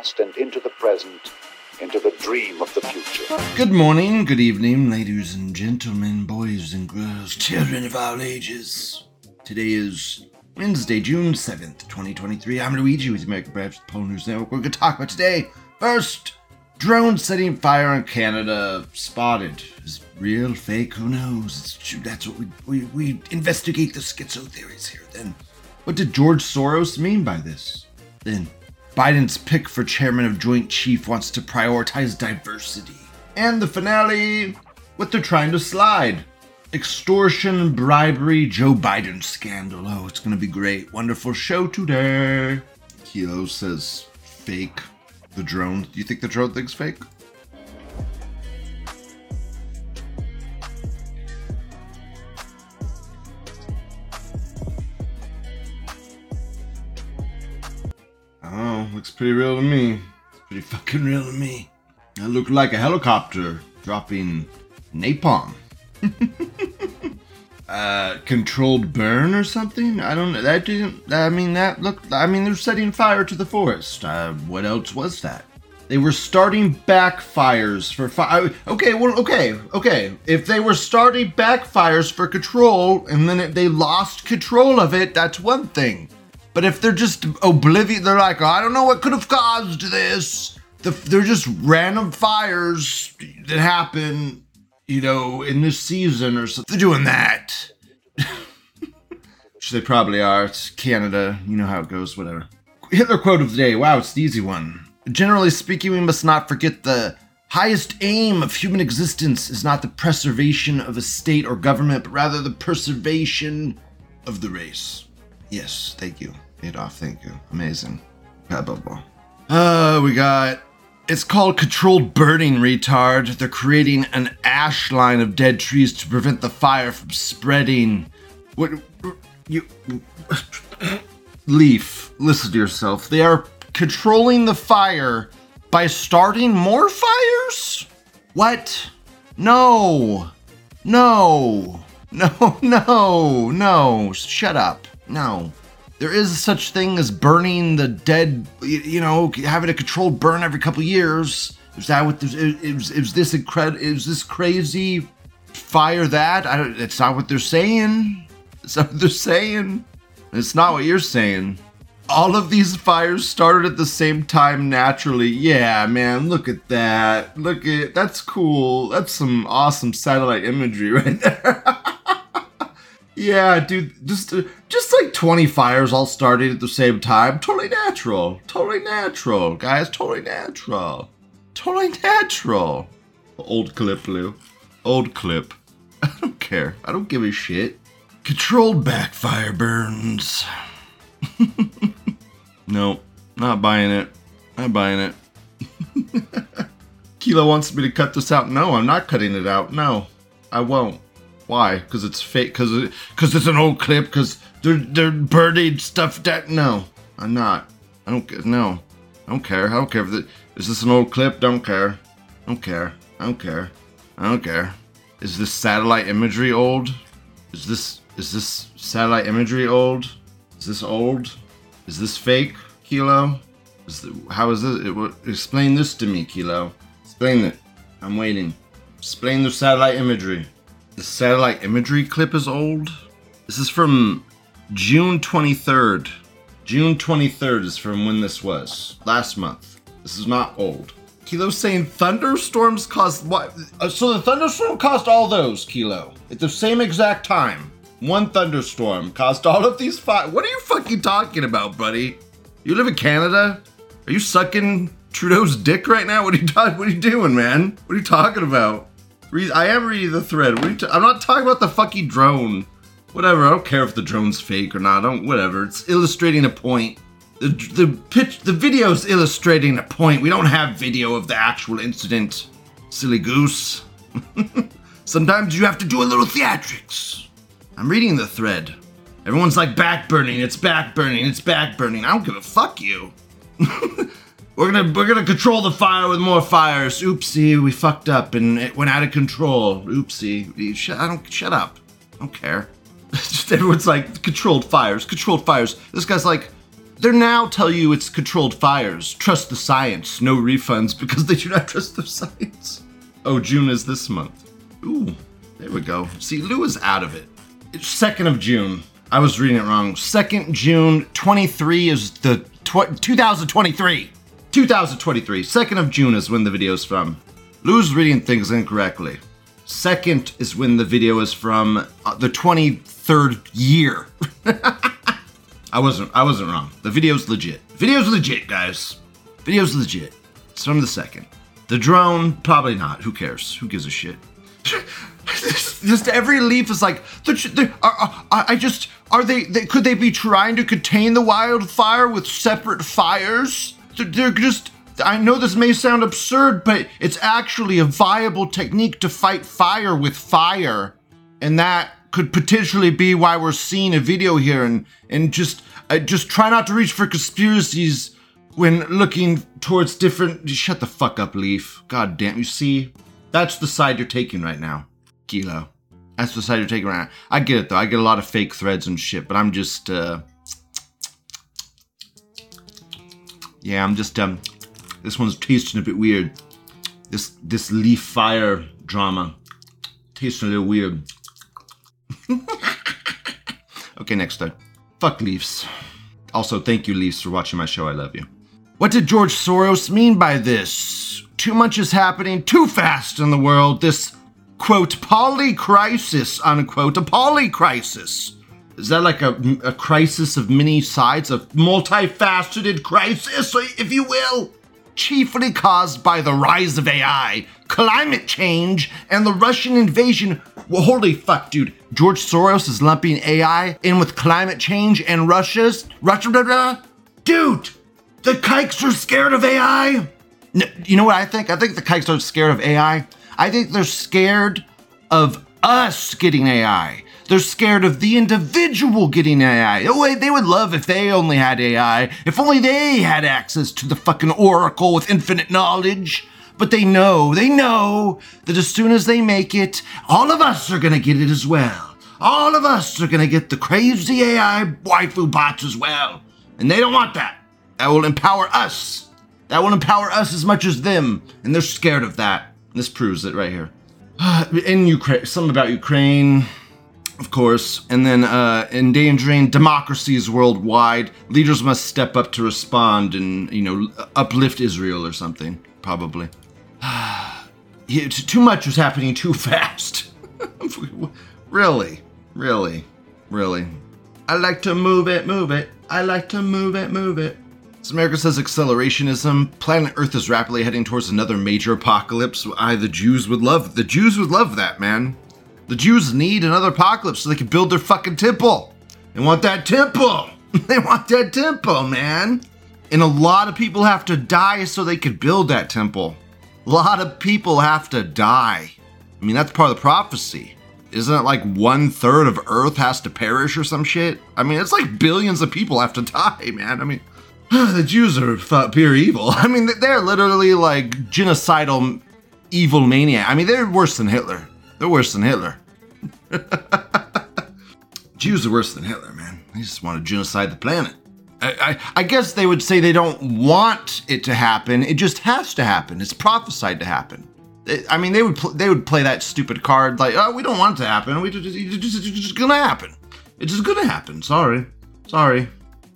past and into the present, into the dream of the future. Good morning, good evening, ladies and gentlemen, boys and girls, children of all ages. Today is Wednesday, June 7th, 2023. I'm Luigi with American Branch Pol News Network. We're going to talk about today. First, drone setting fire in Canada spotted. Is real, fake, who knows? That's what we, we, we investigate the schizo theories here. Then, what did George Soros mean by this? Then, Biden's pick for chairman of Joint Chief wants to prioritize diversity. And the finale, what they're trying to slide. Extortion, bribery, Joe Biden scandal. Oh, it's gonna be great. Wonderful show today. Kilo says fake. The drone. Do you think the drone thing's fake? Looks pretty real to me. It's pretty fucking real to me. That looked like a helicopter dropping napalm. uh, controlled burn or something? I don't know. That didn't. I mean, that looked. I mean, they're setting fire to the forest. Uh, what else was that? They were starting backfires for fire. Okay, well, okay, okay. If they were starting backfires for control and then it, they lost control of it, that's one thing. But if they're just oblivious, they're like, I don't know what could have caused this. The, they're just random fires that happen, you know, in this season or something. They're doing that. Which they probably are. It's Canada. You know how it goes, whatever. Hitler quote of the day. Wow, it's the easy one. Generally speaking, we must not forget the highest aim of human existence is not the preservation of a state or government, but rather the preservation of the race. Yes, thank you. Adolf, thank you. Amazing. Blah. Uh, we got. It's called controlled burning, retard. They're creating an ash line of dead trees to prevent the fire from spreading. What. You. Leaf, listen to yourself. They are controlling the fire by starting more fires? What? No. No. No, no, no. Shut up. No. There is such thing as burning the dead, you know, having a controlled burn every couple years. Is that what this is? Is this incredible? Is this crazy fire that? I don't, it's not what they're saying. It's not what they're saying. It's not what you're saying. All of these fires started at the same time naturally. Yeah, man, look at that. Look at that's cool. That's some awesome satellite imagery right there. Yeah, dude, just uh, just like 20 fires all started at the same time. Totally natural. Totally natural, guys. Totally natural. Totally natural. Old clip, Lou. Old clip. I don't care. I don't give a shit. Controlled backfire burns. no, not buying it. Not buying it. Kilo wants me to cut this out. No, I'm not cutting it out. No, I won't. Why? Because it's fake? Because it, cause it's an old clip? Because they're, they're burning stuff that. No, I'm not. I don't. No. I don't care. I don't care if the, is this an old clip? Don't care. I don't care. I don't care. I don't care. Is this satellite imagery old? Is this is this satellite imagery old? Is this old? Is this fake, Kilo? Is the, how is this? It, explain this to me, Kilo. Explain it. I'm waiting. Explain the satellite imagery. The satellite imagery clip is old. This is from June 23rd. June 23rd is from when this was. Last month. This is not old. Kilo's saying thunderstorms caused what? Uh, so the thunderstorm caused all those, Kilo. At the same exact time. One thunderstorm caused all of these fire. What are you fucking talking about, buddy? You live in Canada? Are you sucking Trudeau's dick right now? What are you talking? What are you doing, man? What are you talking about? Read, I am reading the thread. I'm not talking about the fucking drone. Whatever. I don't care if the drone's fake or not. I don't. Whatever. It's illustrating a point. The the pitch the video's illustrating a point. We don't have video of the actual incident. Silly goose. Sometimes you have to do a little theatrics. I'm reading the thread. Everyone's like backburning. It's backburning. It's backburning. I don't give a fuck you. We're gonna we're gonna control the fire with more fires. Oopsie, we fucked up and it went out of control. Oopsie. Shut, I don't shut up. I don't care. Just everyone's like controlled fires, controlled fires. This guy's like, They're now tell you it's controlled fires. Trust the science. No refunds because they do not trust the science. Oh, June is this month. Ooh, there we go. See, Lou is out of it. It's 2nd of June. I was reading it wrong. 2nd June 23 is the tw- 2023. 2023. 2nd of June is when the video is from. Lou's reading things incorrectly. Second is when the video is from uh, the 23rd year. I wasn't I wasn't wrong. The video's legit. Video's legit, guys. Video's legit. It's from the second. The drone, probably not. Who cares? Who gives a shit? just every leaf is like uh, uh, I just are they, they, could they be trying to contain the wildfire with separate fires? They're, just I know this may sound absurd, but it's actually a viable technique to fight fire with fire, and that could potentially be why we're seeing a video here. And and just uh, just try not to reach for conspiracies when looking towards different shut the fuck up leaf. God damn you see? That's the side you're taking right now kilo. That's the side you're taking right now. I get it though. I get a lot of fake threads and shit but i'm just uh yeah i'm just um this one's tasting a bit weird this this leaf fire drama tasting a little weird okay, next time. Fuck Leafs. Also, thank you, Leafs, for watching my show. I love you. What did George Soros mean by this? Too much is happening too fast in the world. This, quote, poly crisis, unquote, a poly crisis. Is that like a, a crisis of many sides, a multifaceted crisis, if you will? Chiefly caused by the rise of AI, climate change, and the Russian invasion. Well, holy fuck, dude. George Soros is lumping AI in with climate change and Russia's. Russia, blah, blah. Dude, the kikes are scared of AI. No, you know what I think? I think the kikes are scared of AI. I think they're scared of us getting AI. They're scared of the individual getting AI. Oh, they would love if they only had AI, if only they had access to the fucking oracle with infinite knowledge. But they know, they know that as soon as they make it, all of us are gonna get it as well. All of us are gonna get the crazy AI waifu bots as well. And they don't want that. That will empower us. That will empower us as much as them. And they're scared of that. This proves it right here. In Ukraine, something about Ukraine, of course, and then uh, endangering democracies worldwide. Leaders must step up to respond and, you know, uplift Israel or something, probably. too much was happening too fast. really, really, really. I like to move it, move it. I like to move it, move it. As America says accelerationism, planet Earth is rapidly heading towards another major apocalypse. I, the Jews would love, the Jews would love that, man. The Jews need another apocalypse so they can build their fucking temple. They want that temple. they want that temple, man. And a lot of people have to die so they could build that temple. A lot of people have to die. I mean, that's part of the prophecy. Isn't it like one third of Earth has to perish or some shit? I mean, it's like billions of people have to die, man. I mean, the Jews are pure evil. I mean, they're literally like genocidal evil maniac. I mean, they're worse than Hitler. They're worse than Hitler. Jews are worse than Hitler, man. They just want to genocide the planet. I, I, I, guess they would say they don't want it to happen. It just has to happen. It's prophesied to happen. I mean, they would pl- they would play that stupid card like, oh, we don't want it to happen. We just, it's just, it's just gonna happen. It's just gonna happen. Sorry, sorry,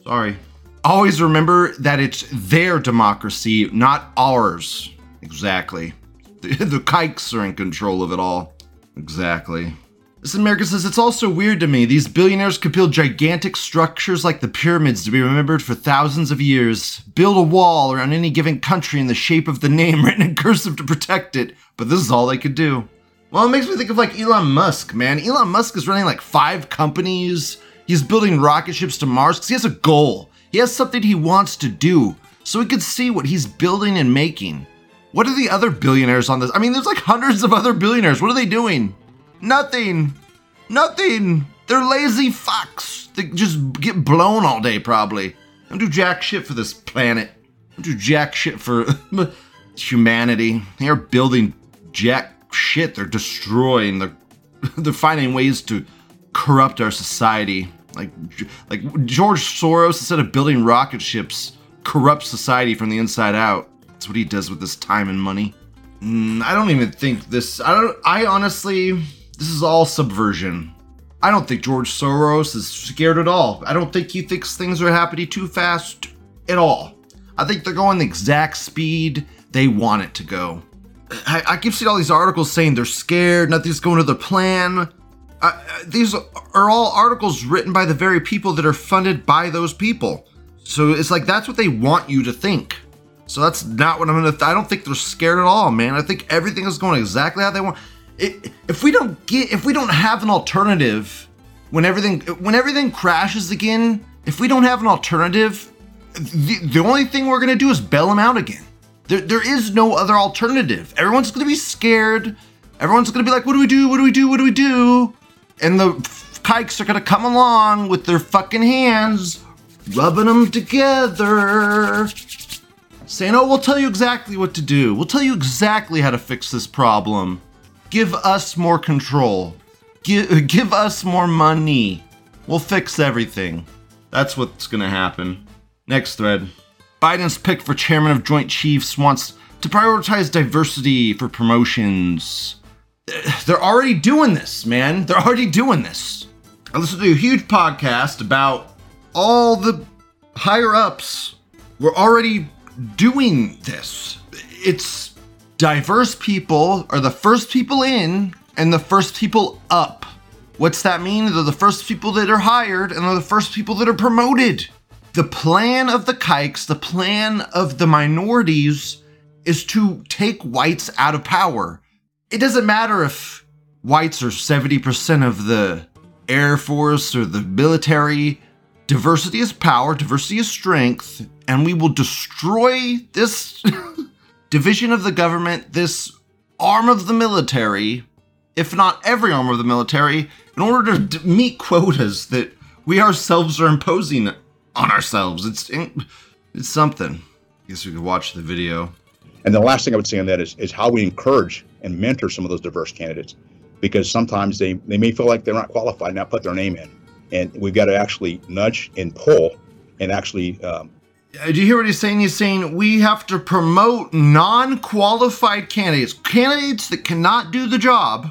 sorry. Always remember that it's their democracy, not ours. Exactly. The, the kikes are in control of it all. Exactly. This America says it's also weird to me. These billionaires could build gigantic structures like the pyramids to be remembered for thousands of years, build a wall around any given country in the shape of the name written in cursive to protect it, but this is all they could do. Well, it makes me think of like Elon Musk, man. Elon Musk is running like five companies. He's building rocket ships to Mars because he has a goal. He has something he wants to do, so we could see what he's building and making. What are the other billionaires on this? I mean, there's like hundreds of other billionaires. What are they doing? Nothing. Nothing. They're lazy fucks. They just get blown all day, probably. Don't do jack shit for this planet. Don't do jack shit for humanity. They're building jack shit. They're destroying. They're, they're finding ways to corrupt our society. Like, like George Soros, instead of building rocket ships, corrupts society from the inside out. That's what he does with his time and money. Mm, I don't even think this. I don't. I honestly, this is all subversion. I don't think George Soros is scared at all. I don't think he thinks things are happening too fast at all. I think they're going the exact speed they want it to go. I, I keep seeing all these articles saying they're scared, nothing's going to their plan. Uh, these are all articles written by the very people that are funded by those people. So it's like that's what they want you to think. So that's not what I'm gonna. Th- I don't think they're scared at all, man. I think everything is going exactly how they want. If we don't get, if we don't have an alternative, when everything when everything crashes again, if we don't have an alternative, the, the only thing we're gonna do is bail them out again. There, there is no other alternative. Everyone's gonna be scared. Everyone's gonna be like, what do we do? What do we do? What do we do? And the kikes are gonna come along with their fucking hands, rubbing them together, saying, oh, we'll tell you exactly what to do. We'll tell you exactly how to fix this problem. Give us more control. Give, give us more money. We'll fix everything. That's what's gonna happen. Next thread. Biden's pick for chairman of Joint Chiefs wants to prioritize diversity for promotions. They're already doing this, man. They're already doing this. I listened to a huge podcast about all the higher ups were already doing this. It's diverse people are the first people in and the first people up. What's that mean? They're the first people that are hired and they're the first people that are promoted. The plan of the kikes, the plan of the minorities is to take whites out of power. It doesn't matter if whites are 70% of the Air Force or the military. Diversity is power, diversity is strength, and we will destroy this division of the government, this arm of the military, if not every arm of the military, in order to meet quotas that we ourselves are imposing on ourselves. It's it's something. I guess we could watch the video. And the last thing I would say on that is, is how we encourage and mentor some of those diverse candidates, because sometimes they, they may feel like they're not qualified, and not put their name in, and we've got to actually nudge and pull, and actually. Um, Uh, Do you hear what he's saying? He's saying we have to promote non-qualified candidates, candidates that cannot do the job.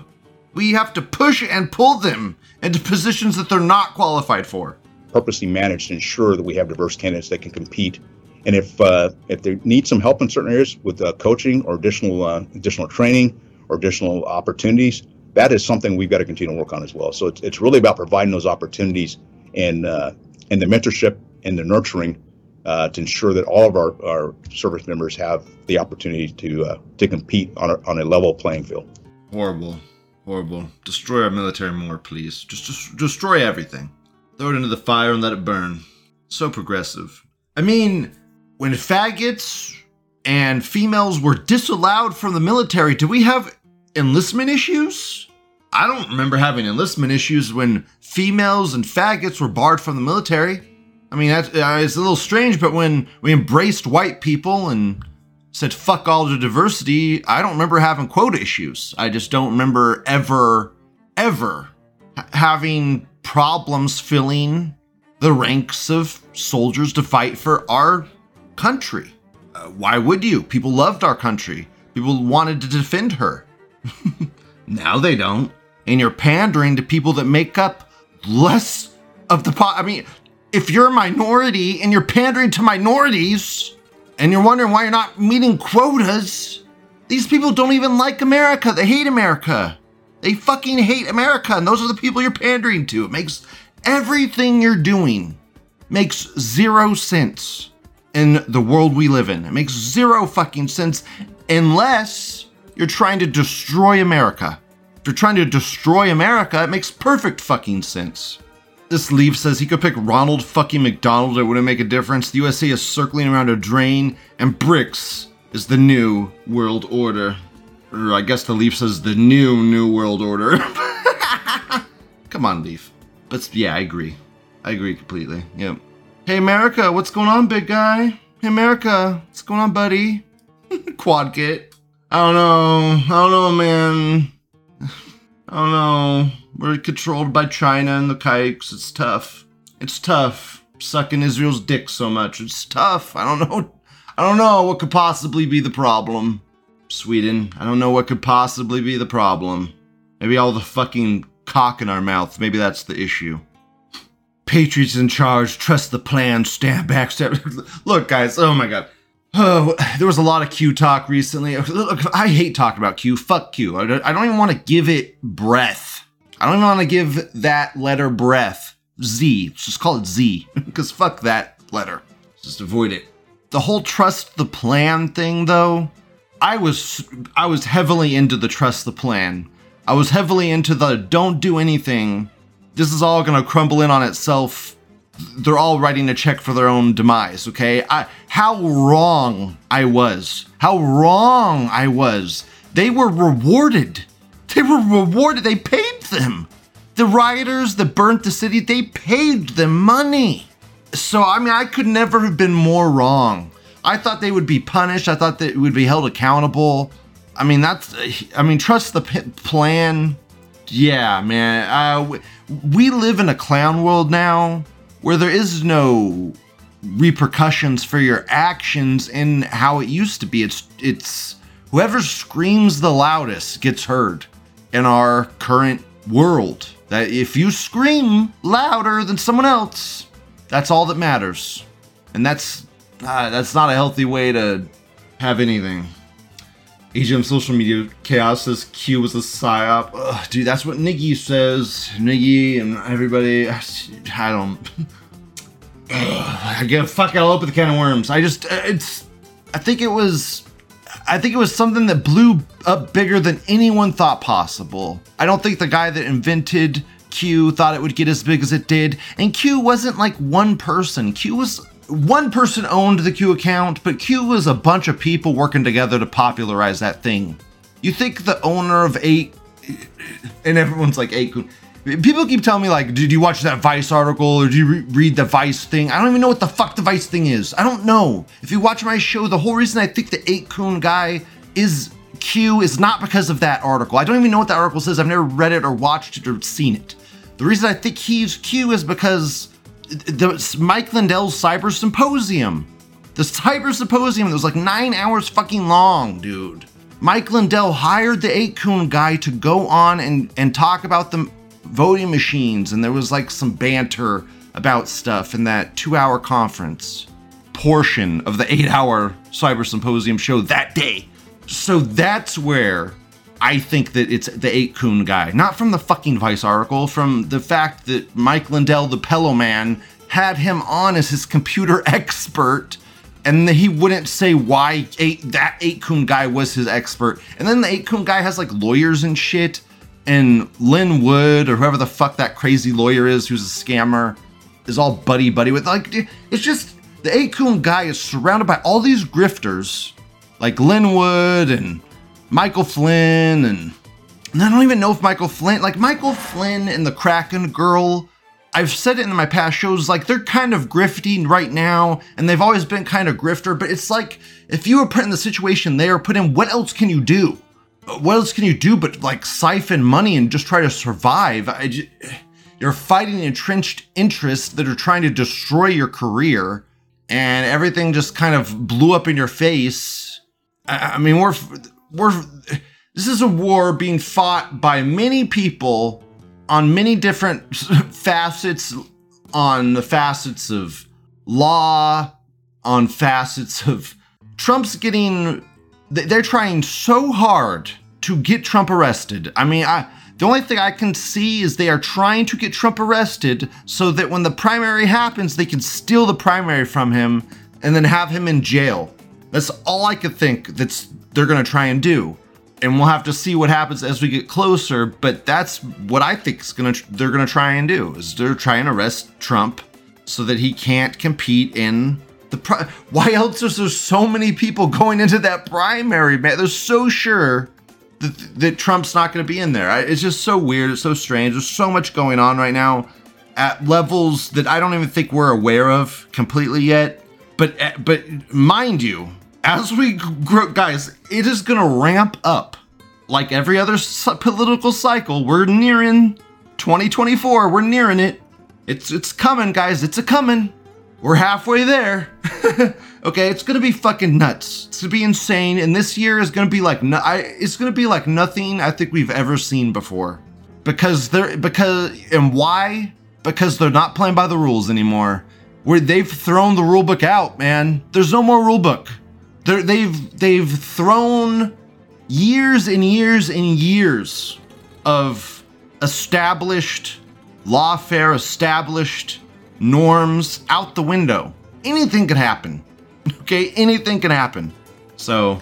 We have to push and pull them into positions that they're not qualified for. purposely managed to ensure that we have diverse candidates that can compete. And if uh, if they need some help in certain areas with uh, coaching or additional uh, additional training or additional opportunities, that is something we've got to continue to work on as well. So it's, it's really about providing those opportunities and uh, and the mentorship and the nurturing uh, to ensure that all of our, our service members have the opportunity to uh, to compete on a, on a level playing field. Horrible, horrible. Destroy our military more, please. Just, just destroy everything. Throw it into the fire and let it burn. So progressive. I mean, when faggots and females were disallowed from the military, do we have enlistment issues? I don't remember having enlistment issues when females and faggots were barred from the military. I mean, that's, uh, it's a little strange, but when we embraced white people and said fuck all the diversity, I don't remember having quota issues. I just don't remember ever, ever ha- having problems filling the ranks of soldiers to fight for our country. Uh, why would you? People loved our country. People wanted to defend her. now they don't. And you're pandering to people that make up less of the pot. I mean, if you're a minority and you're pandering to minorities and you're wondering why you're not meeting quotas, these people don't even like America. They hate America. They fucking hate America. And those are the people you're pandering to. It makes everything you're doing makes zero sense in the world we live in. It makes zero fucking sense unless you're trying to destroy America. If you're trying to destroy America, it makes perfect fucking sense. This leaf says he could pick Ronald fucking McDonald, it wouldn't make a difference. The USA is circling around a drain, and BRICS is the new world order. Or I guess the leaf says the new new world order. Come on, Leaf. But yeah, I agree. I agree completely. Yep. Hey, America, what's going on, big guy? Hey, America, what's going on, buddy? Quad kit. I don't know. I don't know, man. I don't know. We're controlled by China and the kikes. It's tough. It's tough sucking Israel's dick so much. It's tough. I don't know. I don't know what could possibly be the problem. Sweden, I don't know what could possibly be the problem. Maybe all the fucking cock in our mouth. Maybe that's the issue. Patriots in charge. Trust the plan. Stand back. Step. Look, guys. Oh my god. Oh, there was a lot of Q talk recently. Look, I hate talking about Q. Fuck Q. I don't, even want to give it breath. I don't even want to give that letter breath. Z. Let's just call it Z. Because fuck that letter. Just avoid it. The whole trust the plan thing, though, I was I was heavily into the trust the plan. I was heavily into the don't do anything. This is all gonna crumble in on itself. They're all writing a check for their own demise, okay? I, how wrong I was. How wrong I was. They were rewarded. They were rewarded. They paid them. The rioters that burnt the city, they paid them money. So, I mean, I could never have been more wrong. I thought they would be punished. I thought that would be held accountable. I mean, that's, I mean, trust the p- plan. Yeah, man. Uh, we live in a clown world now where there is no repercussions for your actions in how it used to be. It's, it's, whoever screams the loudest gets heard in our current world. That if you scream louder than someone else, that's all that matters. And that's uh, that's not a healthy way to have anything. AGM social media chaos says Q was a psyop. Ugh, dude, that's what Niggy says. Niggy and everybody. I don't. Ugh, I get fuck. I'll open the can of worms. I just. uh, It's. I think it was. I think it was something that blew up bigger than anyone thought possible. I don't think the guy that invented Q thought it would get as big as it did. And Q wasn't like one person. Q was one person owned the Q account, but Q was a bunch of people working together to popularize that thing. You think the owner of 8 and everyone's like 8 People keep telling me like, did you watch that Vice article or did you re- read the Vice thing? I don't even know what the fuck the Vice thing is. I don't know. If you watch my show, the whole reason I think the 8 Kun guy is Q is not because of that article. I don't even know what that article says. I've never read it or watched it or seen it. The reason I think he's Q is because the Mike Lindell's Cyber Symposium. The Cyber Symposium that was like nine hours fucking long, dude. Mike Lindell hired the 8 Kun guy to go on and, and talk about the voting machines, and there was like some banter about stuff in that two hour conference portion of the eight hour Cyber Symposium show that day. So that's where I think that it's the 8 Kun guy. Not from the fucking Vice article, from the fact that Mike Lindell, the Pillow Man, had him on as his computer expert and he wouldn't say why eight, that 8 Kun guy was his expert. And then the 8 Kun guy has like lawyers and shit. And Lin Wood, or whoever the fuck that crazy lawyer is who's a scammer, is all buddy buddy with. Like, it's just the 8 Kun guy is surrounded by all these grifters, like Lin Wood and Michael Flynn. And, and I don't even know if Michael Flynn, like Michael Flynn and the Kraken girl, I've said it in my past shows, like they're kind of grifting right now, and they've always been kind of grifter, but it's like if you were put in the situation they are put in, what else can you do? What else can you do but like siphon money and just try to survive? I j- you're fighting entrenched interests that are trying to destroy your career, and everything just kind of blew up in your face. I, I mean, we're we're this is a war being fought by many people on many different facets on the facets of law on facets of trump's getting they're trying so hard to get trump arrested. I mean i the only thing i can see is they are trying to get trump arrested so that when the primary happens they can steal the primary from him and then have him in jail. That's all i could think that's they're going to try and do. And we'll have to see what happens as we get closer. But that's what I think is gonna they're gonna try and do is they're trying to arrest Trump so that he can't compete in the pri- why else is there so many people going into that primary man? They're so sure that, that trump's not going to be in there. It's just so weird it's so strange there's so much going on right now at levels that i don't even think we're aware of completely yet. But eh, but mind you as we grow guys it is going to ramp up like every other political cycle we're nearing 2024 we're nearing it It's it's coming, guys. It's a coming. We're halfway there. okay, it's gonna be fucking nuts. It's gonna be insane, and this year is gonna be like no, I, it's gonna be like nothing I think we've ever seen before. Because they're because and why? Because they're not playing by the rules anymore. Where they've thrown the rule book out, man. There's no more rule book. They're, they've they've thrown years and years and years of established lawfare, established norms out the window. Anything can happen. Okay, anything can happen. So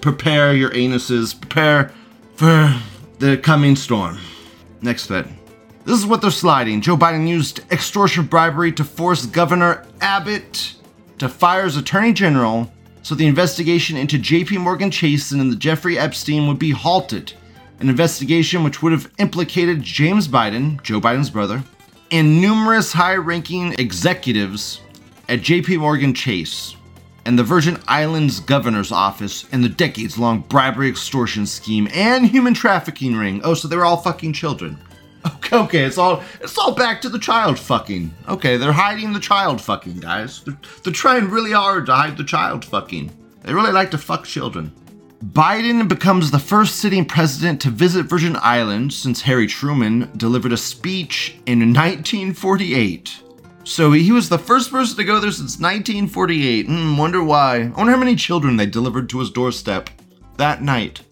prepare your anuses, prepare for the coming storm. Next thread. This is what they're sliding. Joe Biden used extortion bribery to force Governor Abbott to fire his attorney general so the investigation into JP Morgan Chase and the Jeffrey Epstein would be halted. An investigation which would have implicated James Biden, Joe Biden's brother, and numerous high ranking executives at JP Morgan Chase and the Virgin Islands governor's office and the decades long bribery extortion scheme and human trafficking ring. Oh, so they were all fucking children. Okay, okay, it's all it's all back to the child fucking. Okay, they're hiding the child fucking, guys. They're, they're trying really hard to hide the child fucking. They really like to fuck children. Biden becomes the first sitting president to visit Virgin Islands since Harry Truman delivered a speech in 1948. So he was the first person to go there since 1948. Hmm, wonder why. I wonder how many children they delivered to his doorstep that night.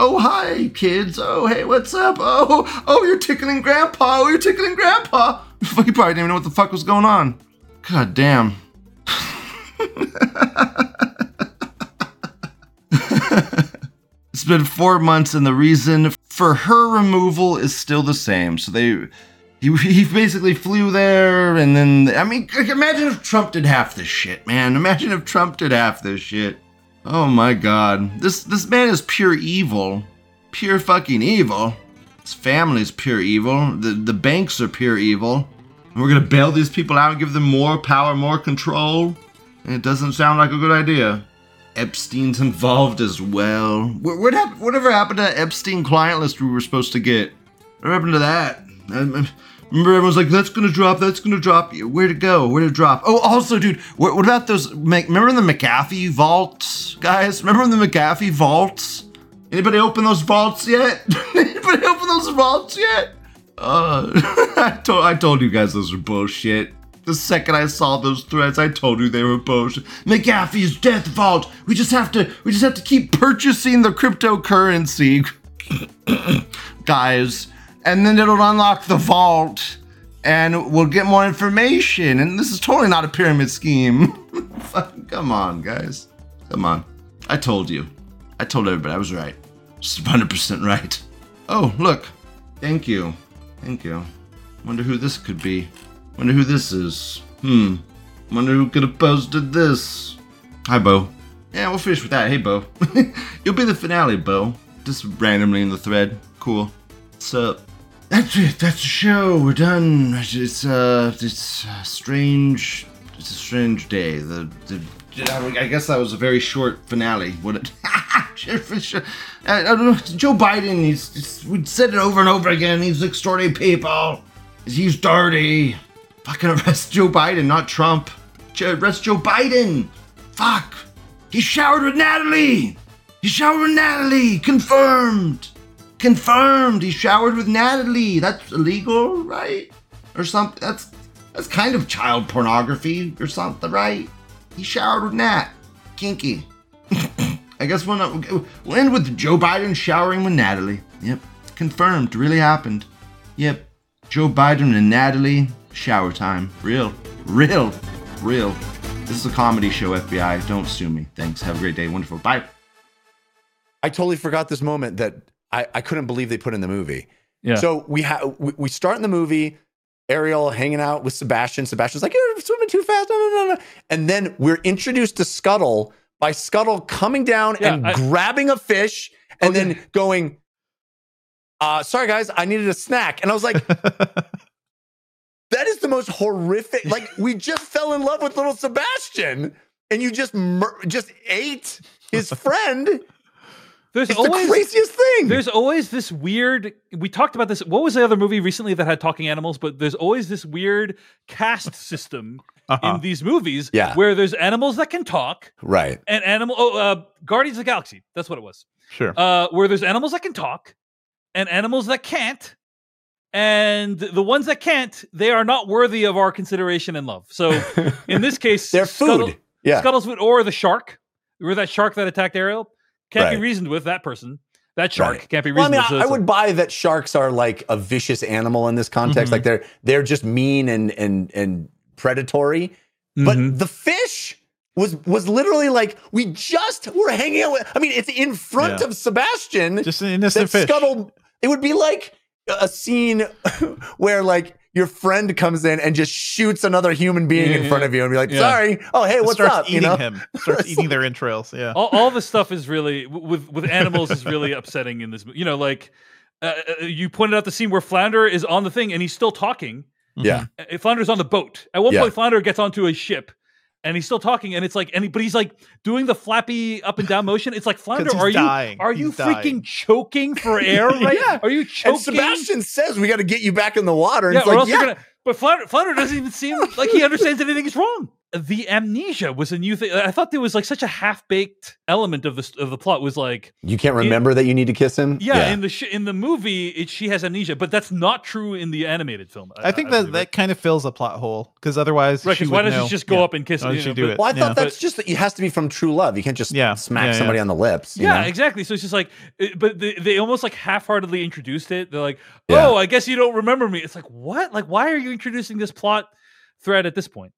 Oh, hi, kids. Oh, hey, what's up? Oh, oh, you're tickling Grandpa. Oh, you're tickling Grandpa. He probably didn't even know what the fuck was going on. God damn. it's been four months, and the reason for her removal is still the same. So they. He, he basically flew there, and then I mean, imagine if Trump did half this shit, man. Imagine if Trump did half this shit. Oh my god. This this man is pure evil. Pure fucking evil. His family's pure evil. The the banks are pure evil. And we're gonna bail these people out and give them more power, more control. And it doesn't sound like a good idea. Epstein's involved as well. What, what hap- whatever happened to that Epstein client list we were supposed to get? What happened to that? Remember, everyone's like, "That's gonna drop. That's gonna drop." Where to go? Where to drop? Oh, also, dude, what, what about those? Remember the McAfee vaults, guys? Remember the McAfee vaults? Anybody open those vaults yet? Anybody open those vaults yet? Uh, I told I told you guys those were bullshit. The second I saw those threads, I told you they were bullshit. McAfee's death vault. We just have to. We just have to keep purchasing the cryptocurrency, guys and then it'll unlock the vault and we'll get more information. And this is totally not a pyramid scheme. Come on, guys. Come on. I told you. I told everybody I was right. Just 100% right. Oh, look. Thank you. Thank you. Wonder who this could be. Wonder who this is. Hmm. Wonder who could have posted this. Hi, Bo. Yeah, we'll finish with that. Hey, Bo. You'll be the finale, Bo. Just randomly in the thread. Cool. What's up? That's it. That's the show. We're done. It's uh, it's a strange. It's a strange day. The, the I guess that was a very short finale. What it? I don't know. Joe Biden. He's, he's we said it over and over again. He's extorting people. He's dirty. Fucking arrest Joe Biden, not Trump. Arrest Joe Biden. Fuck. He showered with Natalie. He showered with Natalie. Confirmed. Confirmed. He showered with Natalie. That's illegal, right? Or something. That's that's kind of child pornography or something, right? He showered with Nat. Kinky. I guess we'll, not, we'll end with Joe Biden showering with Natalie. Yep. Confirmed. Really happened. Yep. Joe Biden and Natalie. Shower time. Real. Real. Real. This is a comedy show, FBI. Don't sue me. Thanks. Have a great day. Wonderful. Bye. I totally forgot this moment that I, I couldn't believe they put in the movie. Yeah. So we have we, we start in the movie, Ariel hanging out with Sebastian. Sebastian's like, You're swimming too fast. No, no, no, no. And then we're introduced to Scuttle by Scuttle coming down Yeah, and I- grabbing a fish and Okay. then going, uh, sorry guys, I needed a snack. And I was like, that is the most horrific. Like we just fell in love with little Sebastian and you just mur- just ate his friend. There's It's always the craziest thing. there's always this weird. We talked about this. What was the other movie recently that had talking animals? But there's always this weird caste system Uh-huh. in these movies, Yeah. where there's animals that can talk right. and animal. Oh, uh, Guardians of the Galaxy. That's what it was. Sure. Uh, where there's animals that can talk and animals that can't. And the ones that can't, they are not worthy of our consideration and love. So in this case, They're Scuttle- food. Yeah. Scuttleswood or the shark. Remember that shark that attacked Ariel? Can't Right. be reasoned with that person. That shark Right. can't be Well, I reasoned mean, with. so I, I would buy that sharks are like a vicious animal in this context. Mhm. Like they're they're just mean and and and predatory. But Mhm. the fish was was literally like we just were hanging out with. I mean, it's in front Yeah. of Sebastian. Just an innocent that fish. scuttle. It would be like a scene where like your friend comes in and just shoots another human being in Yeah. front of you and be like, Yeah. "Sorry, oh hey, what's starts up?" eating You know, him. Starts eating their entrails. Yeah. all, all this stuff is really with with animals is really upsetting in this. You know, like uh, uh, you pointed out the scene where Flounder is on the thing and he's still talking. yeah, Uh, Flounder's on the boat. At one Yeah. point, Flounder gets onto a ship. And he's still talking, and it's like, and he, but he's like doing the flappy up and down motion. It's like Flounder, he's are you dying. are you freaking dying. choking for air? Right? Yeah. Are you choking? and Sebastian says we got to get you back in the water. And Yeah, it's or like, else yeah, you're gonna. But Flounder, Flounder doesn't even seem like he understands anything is wrong. The amnesia was a new thing. I thought there was like such a half baked element of the of the plot. Was like, you can't remember that you need to kiss him. yeah, in the sh- in the movie, it, she has amnesia, but that's not true in the animated film. I think that believe, that kind of fills a plot hole because otherwise, Right, she 'cause why doesn't she just go Yeah. up and kiss Why him, does you she know, do but- it? Well, I thought Yeah. that's just that it has to be from true love. You can't just Yeah, smack yeah, yeah. somebody on the lips. you Yeah, know? exactly. So it's just like, it- but they, they almost like half-heartedly introduced it. They're like, Yeah. "Oh, I guess you don't remember me." It's like, what? Like, why are you introducing this plot thread at this point?